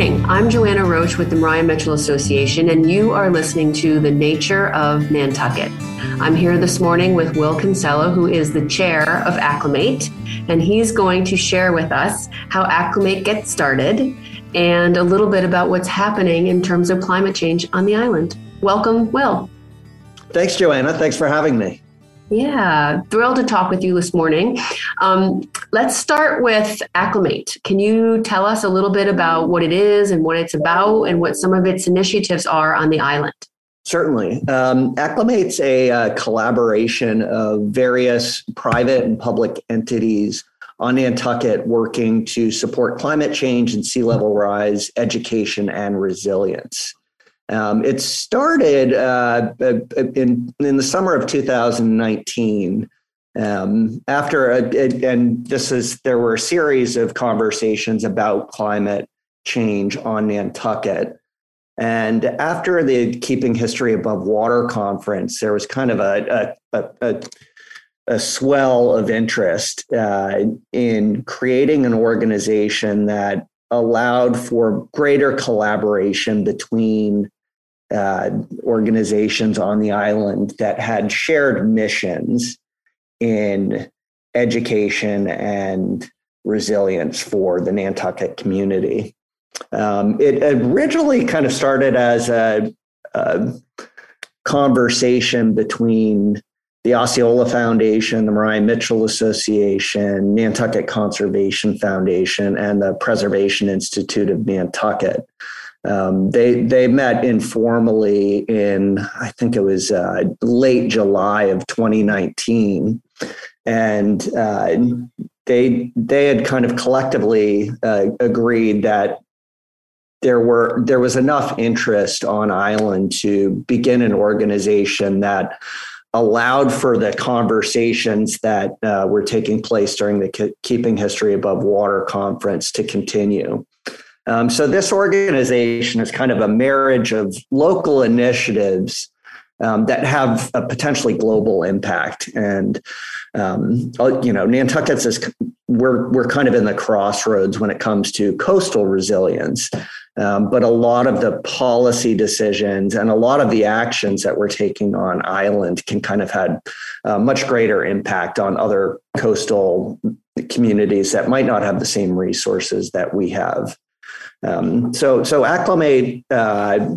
morning. I'm Joanna Roche with the Maria Mitchell Association, and you are listening to The Nature of Nantucket. I'm here this morning with Will Kinsella, who is the chair of ACKlimate, and he's going to share with us how ACKlimate gets started and a little bit about what's happening in terms of climate change on the island. Welcome, Will. Thanks, Joanna. Thanks for having me. Yeah, thrilled to talk with you this morning. Um, let's start with ACKlimate. Can you tell us a little bit about what it is and what it's about and what some of its initiatives are on the island? Certainly. Um, ACKlimate's a uh, collaboration of various private and public entities on Nantucket working to support climate change and sea level rise, education, and resilience. Um, it started uh, uh, in in the summer of 2019. Um, after a, and this is there were a series of conversations about climate change on Nantucket. And after the Keeping History Above Water conference, there was kind of a, a, a, a swell of interest uh, in creating an organization that allowed for greater collaboration between uh, organizations on the island that had shared missions in education and resilience for the Nantucket community. Um, it originally kind of started as a, a conversation between the Osceola Foundation, the Maria Mitchell Association, Nantucket Conservation Foundation, and the Preservation Institute of Nantucket. Um, they they met informally in I think it was uh, late July of 2019, and uh, they they had kind of collectively uh, agreed that there were there was enough interest on island to begin an organization that allowed for the conversations that uh, were taking place during the Keeping History Above Water conference to continue. Um, so this organization is kind of a marriage of local initiatives um, that have a potentially global impact. And um, uh, you know, Nantucket's is we're we're kind of in the crossroads when it comes to coastal resilience. Um, but a lot of the policy decisions and a lot of the actions that we're taking on island can kind of had a much greater impact on other coastal communities that might not have the same resources that we have. Um, so, so ACKlimate uh,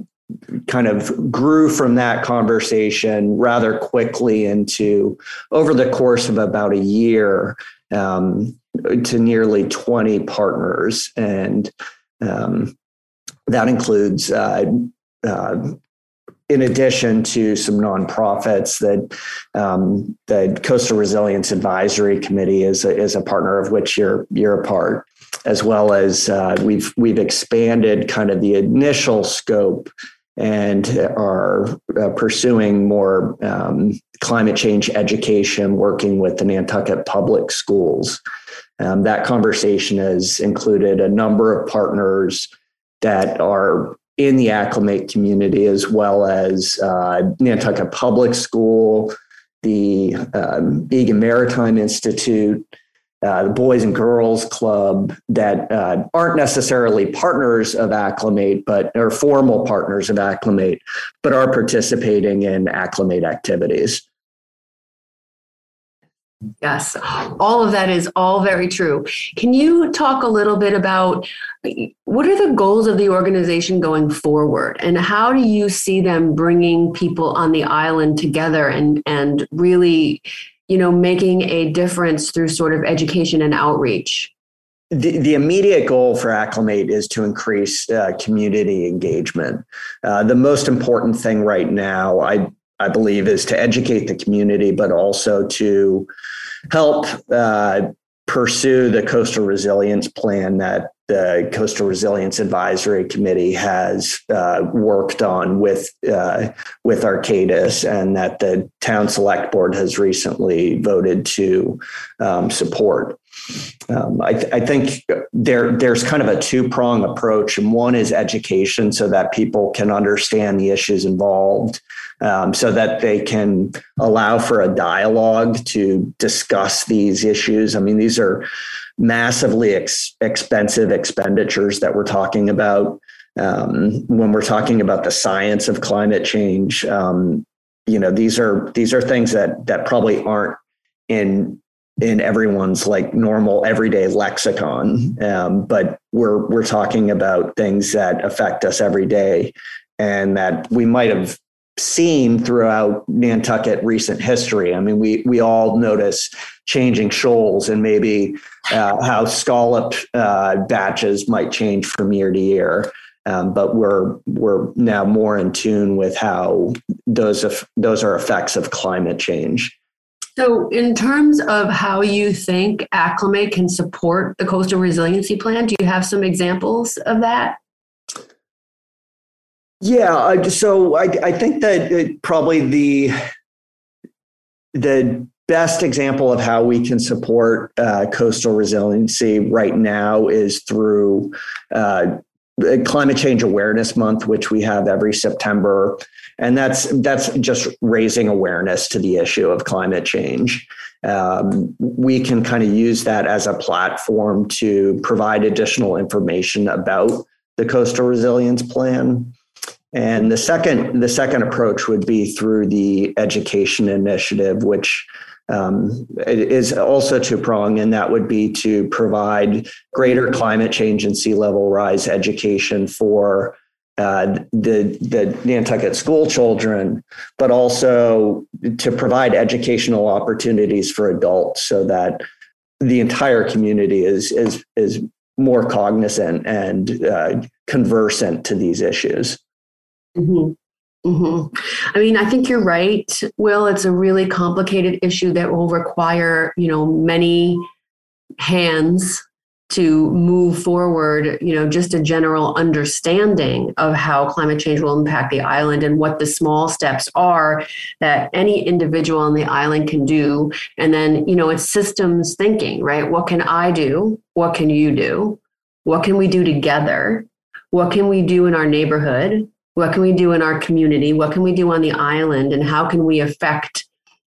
kind of grew from that conversation rather quickly into over the course of about a year um, to nearly 20 partners. And um, that includes, uh, uh, in addition to some nonprofits, that um, the Coastal Resilience Advisory Committee is a, is a partner of which you're you're a part as well as uh, we've we've expanded kind of the initial scope and are uh, pursuing more um, climate change education, working with the Nantucket Public Schools. Um, that conversation has included a number of partners that are in the ACKlimate community, as well as uh, Nantucket Public School, the um, Egan Maritime Institute, uh, the Boys and Girls Club that uh, aren't necessarily partners of ACKlimate, but are formal partners of ACKlimate, but are participating in ACKlimate activities. Yes, all of that is all very true. Can you talk a little bit about what are the goals of the organization going forward, and how do you see them bringing people on the island together and and really you know, making a difference through sort of education and outreach? The, the immediate goal for ACKlimate is to increase uh, community engagement. Uh, the most important thing right now, I, I believe, is to educate the community, but also to help uh, pursue the coastal resilience plan that the Coastal Resilience Advisory Committee has uh, worked on with uh, with Arcadis, and that the Town Select Board has recently voted to um, support. Um, I, th- I, think there there's kind of a two prong approach, and one is education, so that people can understand the issues involved, um, so that they can allow for a dialogue to discuss these issues. I mean, these are massively ex- expensive expenditures that we're talking about. Um, when we're talking about the science of climate change, um, you know, these are these are things that that probably aren't in in everyone's like normal everyday lexicon. Um, but we're we're talking about things that affect us every day, and that we might have seen throughout Nantucket recent history. I mean, we we all notice changing shoals and maybe uh, how scallop uh, batches might change from year to year. Um, but we're we're now more in tune with how those those are effects of climate change. So, in terms of how you think ACKlimate can support the coastal resiliency plan, do you have some examples of that? Yeah, so I, I think that probably the the best example of how we can support uh, coastal resiliency right now is through uh, Climate Change Awareness Month, which we have every September and that's that's just raising awareness to the issue of climate change. Um, we can kind of use that as a platform to provide additional information about the coastal resilience plan. And the second the second approach would be through the education initiative, which um, is also two prong, and that would be to provide greater climate change and sea level rise education for uh, the the Nantucket school children, but also to provide educational opportunities for adults, so that the entire community is is is more cognizant and uh, conversant to these issues. Mm-hmm. Mm-hmm. I mean, I think you're right, Will. It's a really complicated issue that will require, you know, many hands to move forward, you know, just a general understanding of how climate change will impact the island and what the small steps are that any individual on the island can do. And then, you know, it's systems thinking, right? What can I do? What can you do? What can we do together? What can we do in our neighborhood? What can we do in our community? What can we do on the island? And how can we affect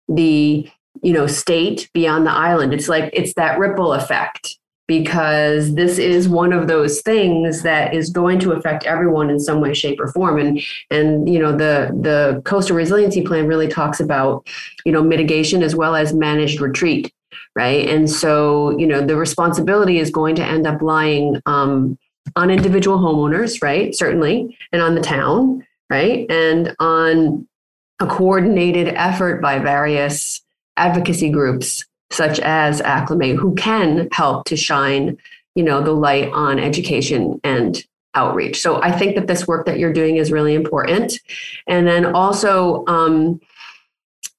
the, you know, state beyond the island? It's like it's that ripple effect because this is one of those things that is going to affect everyone in some way shape or form and and you know the the coastal resiliency plan really talks about you know mitigation as well as managed retreat right and so you know the responsibility is going to end up lying um, on individual homeowners right certainly and on the town right and on a coordinated effort by various advocacy groups such as ACKlimate, who can help to shine, you know, the light on education and outreach. So I think that this work that you're doing is really important. And then also, um,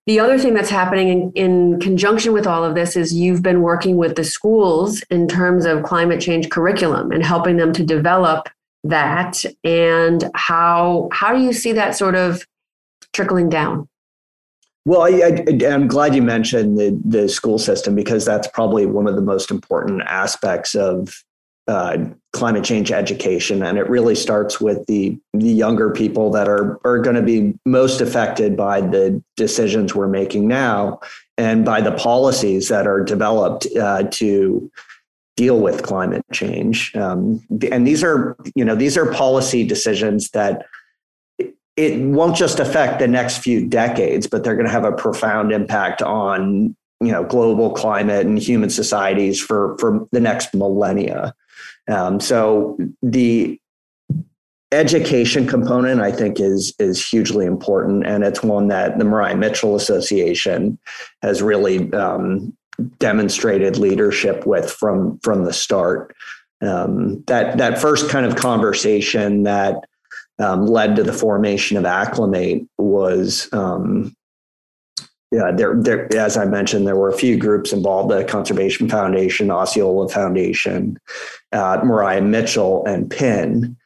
the other thing that's happening in, in, conjunction with all of this is you've been working with the schools in terms of climate change curriculum and helping them to develop that. And how how do you see that sort of trickling down? Well, I, am glad you mentioned the, the school system because that's probably one of the most important aspects of uh, climate change education, and it really starts with the the younger people that are are going to be most affected by the decisions we're making now, and by the policies that are developed uh, to deal with climate change. Um, and these are you know these are policy decisions that it won't just affect the next few decades, but they're going to have a profound impact on you know global climate and human societies for for the next millennia. Um, so the education component, I think, is is hugely important, and it's one that the maria Mitchell Association has really um, demonstrated leadership with from from the start. Um, that that first kind of conversation that um, led to the formation of ACKlimate was um, yeah, there, there, as I mentioned, there were a few groups involved: the Conservation Foundation, Osceola Foundation, uh, Maria Mitchell, and PIN.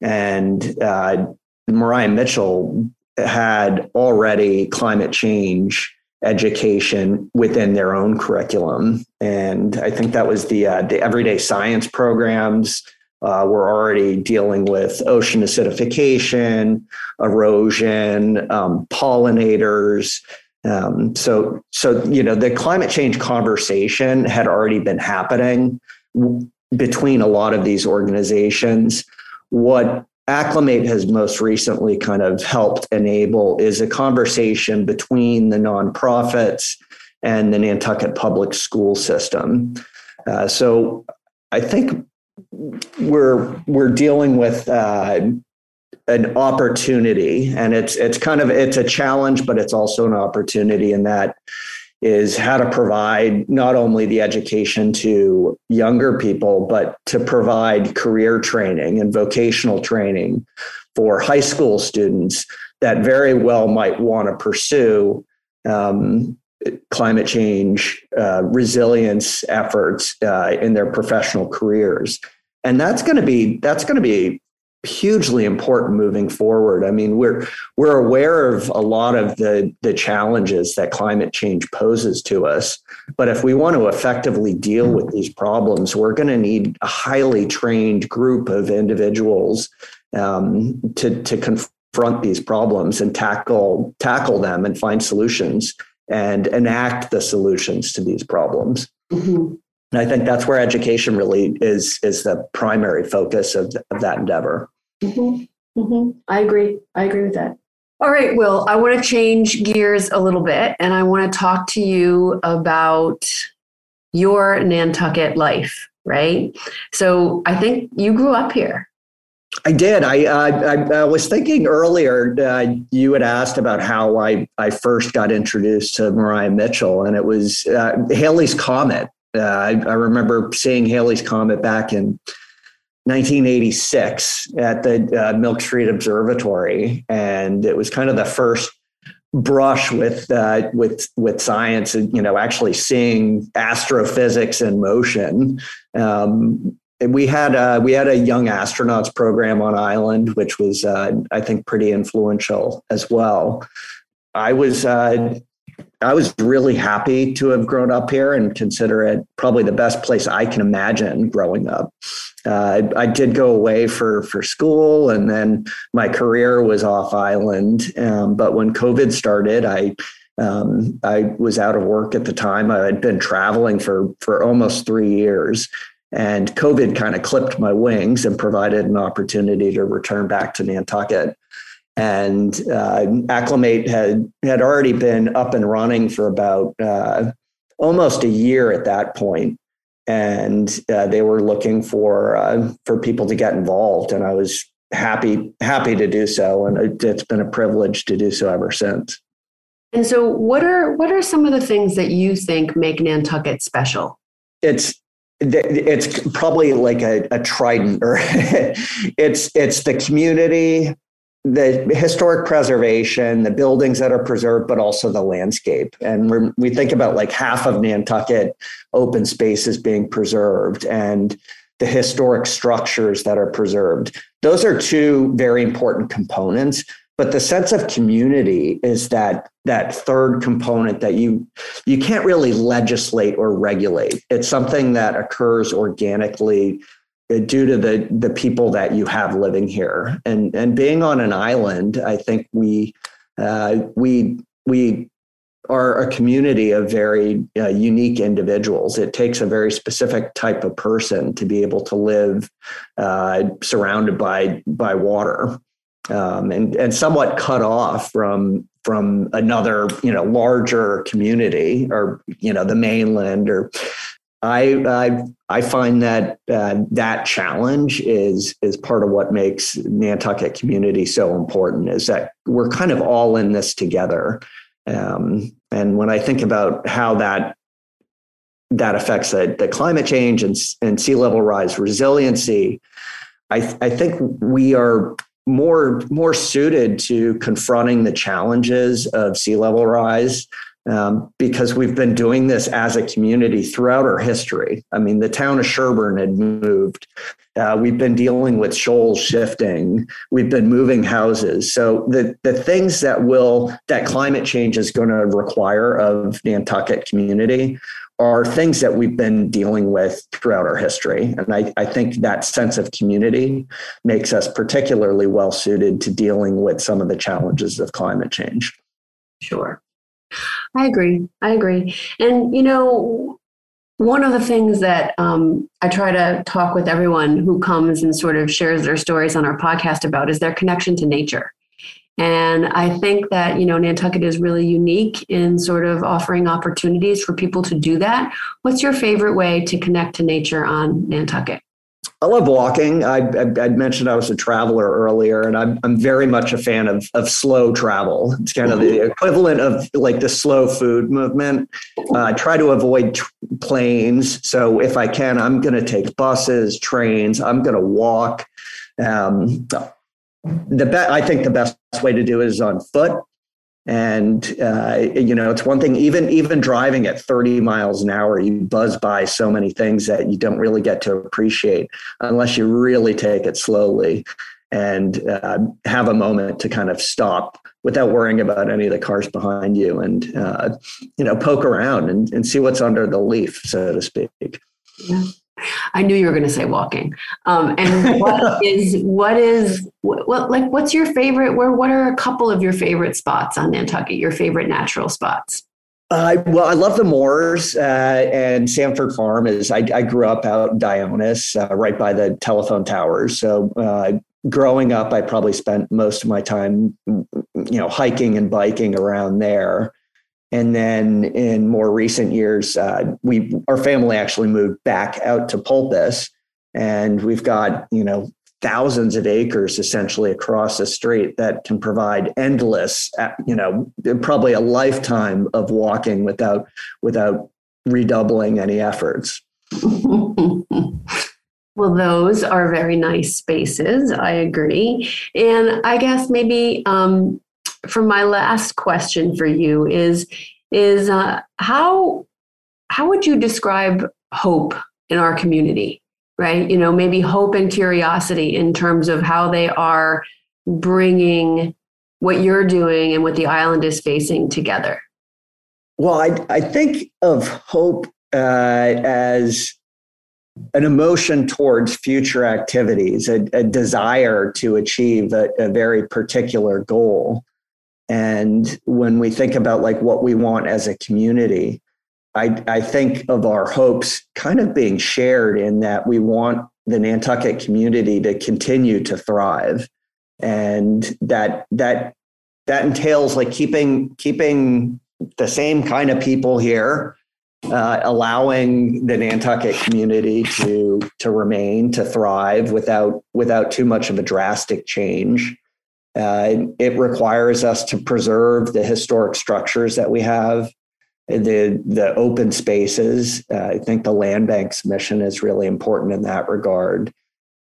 And uh, Maria Mitchell had already climate change education within their own curriculum. And I think that was the uh, the everyday science programs. Uh, we're already dealing with ocean acidification, erosion, um, pollinators. Um, so, so you know, the climate change conversation had already been happening between a lot of these organizations. What ACKlimate has most recently kind of helped enable is a conversation between the nonprofits and the Nantucket public school system. Uh, so I think we're we're dealing with uh, an opportunity, and it's it's kind of it's a challenge, but it's also an opportunity. In that is how to provide not only the education to younger people, but to provide career training and vocational training for high school students that very well might want to pursue um, climate change uh, resilience efforts uh, in their professional careers. And that's going to be that's going to be hugely important moving forward. I mean, we're we're aware of a lot of the the challenges that climate change poses to us, but if we want to effectively deal with these problems, we're going to need a highly trained group of individuals um, to to confront these problems and tackle tackle them and find solutions and enact the solutions to these problems. Mm-hmm. And I think that's where education really is is the primary focus of, of that endeavor. Mm-hmm. Mm-hmm. I agree. I agree with that. All right, Will, I want to change gears a little bit and I want to talk to you about your Nantucket life, right? So I think you grew up here. I did. I, I, I was thinking earlier, uh, you had asked about how I, I first got introduced to Maria Mitchell, and it was uh, Halley's Comet. Uh, I, I remember seeing Halley's Comet back in 1986 at the uh, Milk Street Observatory, and it was kind of the first brush with uh, with with science and you know actually seeing astrophysics in motion. Um, we had a, we had a young astronauts program on island, which was uh, I think pretty influential as well. I was uh, I was really happy to have grown up here and consider it probably the best place I can imagine growing up. Uh, I, I, did go away for for school, and then my career was off island. Um, but when COVID started, I um, I was out of work at the time. I had been traveling for for almost three years, and COVID kind of clipped my wings and provided an opportunity to return back to Nantucket and uh, ACKlimate had had already been up and running for about uh, almost a year at that point, and uh, they were looking for uh, for people to get involved, and I was happy happy to do so, and it, it's been a privilege to do so ever since. And so, what are what are some of the things that you think make Nantucket special? It's it's probably like a, a trident or it's it's the community the historic preservation, the buildings that are preserved, but also the landscape. And we think about like half of Nantucket open spaces being preserved and the historic structures that are preserved. Those are two very important components. But the sense of community is that that third component that you you can't really legislate or regulate. It's something that occurs organically due to the the people that you have living here and and being on an island i think we uh, we we are a community of very uh, unique individuals. It takes a very specific type of person to be able to live uh, surrounded by by water um, and and somewhat cut off from from another you know larger community or you know the mainland or I I, I find that uh, that challenge is is part of what makes Nantucket community so important. Is that we're kind of all in this together, um, and when I think about how that that affects the, the climate change and, and sea level rise resiliency, I, I think we are more more suited to confronting the challenges of sea level rise um, because we've been doing this as a community throughout our history. I mean, the town of Sherburne had moved Uh, we've been dealing with shoals shifting. We've been moving houses. So the the things that will that climate change is going to require of Nantucket community are things that we've been dealing with throughout our history. And I, I think that sense of community makes us particularly well suited to dealing with some of the challenges of climate change. Sure. I agree. I agree. And, you know, one of the things that um, I try to talk with everyone who comes and sort of shares their stories on our podcast about is their connection to nature. And I think that, you know, Nantucket is really unique in sort of offering opportunities for people to do that. What's your favorite way to connect to nature on Nantucket? I love walking. I, I, mentioned I was a traveler earlier, and I'm, I'm very much a fan of, of slow travel. It's kind of the mm-hmm. equivalent of like the slow food movement. Uh, I try to avoid t- planes. So if I can, I'm going to take buses, trains. I'm going to walk. Um, the be- I think the best way to do it is on foot. And uh, you know, it's one thing. Even even driving at 30 miles an hour, you buzz by so many things that you don't really get to appreciate unless you really take it slowly and uh, have a moment to kind of stop without worrying about any of the cars behind you, and uh, you know, poke around and, and see what's under the leaf, so to speak. Yeah. I knew you were going to say walking. Um, and what is what is what, what, like what's your favorite? Where what are a couple of your favorite spots on Nantucket? Your favorite natural spots? Uh, well, I love the moors uh, and Sanford Farm. Is I, I grew up out in Dionis, uh, right by the telephone towers. So uh, growing up, I probably spent most of my time, you know, hiking and biking around there. And then in more recent years, uh, we our family actually moved back out to Polpis, and we've got you know thousands of acres essentially across the street that can provide endless, uh, you know, probably a lifetime of walking without without redoubling any efforts. Well, those are very nice spaces. I agree. And I guess maybe um, for my last question for you is is uh, how how would you describe hope in our community right? You know maybe hope and curiosity in terms of how they are bringing what you're doing and what the island is facing together. Well i, I think of hope uh, as an emotion towards future activities a, a desire to achieve a, a very particular goal and when we think about like what we want as a community, I, I think of our hopes kind of being shared in that we want the Nantucket community to continue to thrive. And that that that entails like keeping keeping the same kind of people here, uh, allowing the Nantucket community to to remain to thrive without without too much of a drastic change. Uh, it requires us to preserve the historic structures that we have, the the open spaces. Uh, I think the land bank's mission is really important in that regard.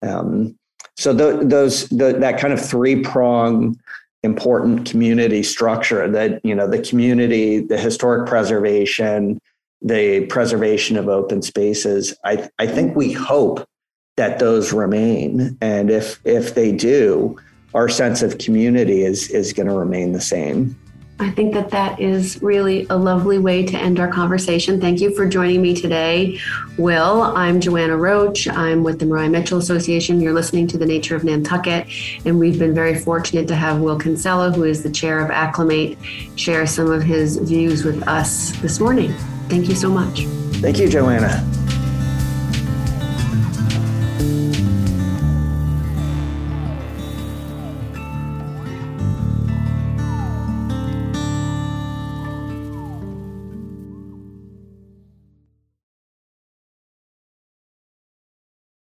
Um, so those that kind of three prong important community structure that you know the community, the historic preservation, the preservation of open spaces. I I think we hope that those remain, and if if they do our sense of community is is going to remain the same. I think that that is really a lovely way to end our conversation. Thank you for joining me today, Will. I'm Joanna Roche. I'm with the Maria Mitchell Association. You're listening to The Nature of Nantucket, and we've been very fortunate to have Will Kinsella, who is the chair of ACKlimate, share some of his views with us this morning. Thank you so much. Thank you, Joanna.